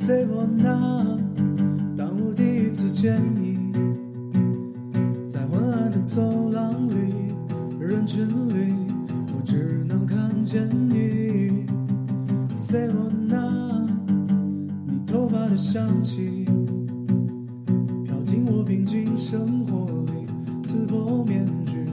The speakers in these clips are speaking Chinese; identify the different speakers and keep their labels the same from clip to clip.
Speaker 1: Say what now？当我第一次见你，在昏暗的走廊里，人群里，我只能看见你。Say what now？你头发的香气，飘进我平静生活里，刺破面具，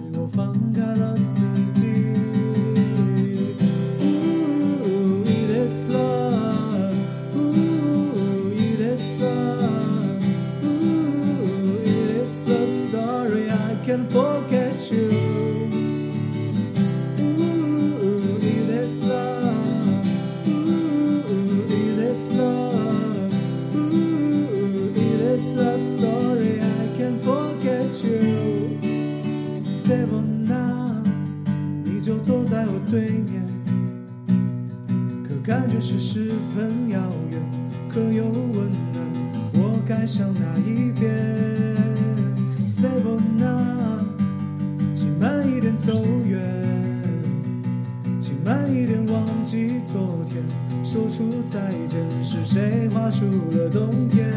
Speaker 1: I can't forget you. Ooh, it is love. Ooh, it is love. Ooh, it is love. Sorry, I can't forget you. Seven now，你就坐在我对面，可感觉是十分遥远，可又温暖。我该向哪一边 Seven. 走远，请慢一点忘记昨天，说出再见，是谁画出了冬天？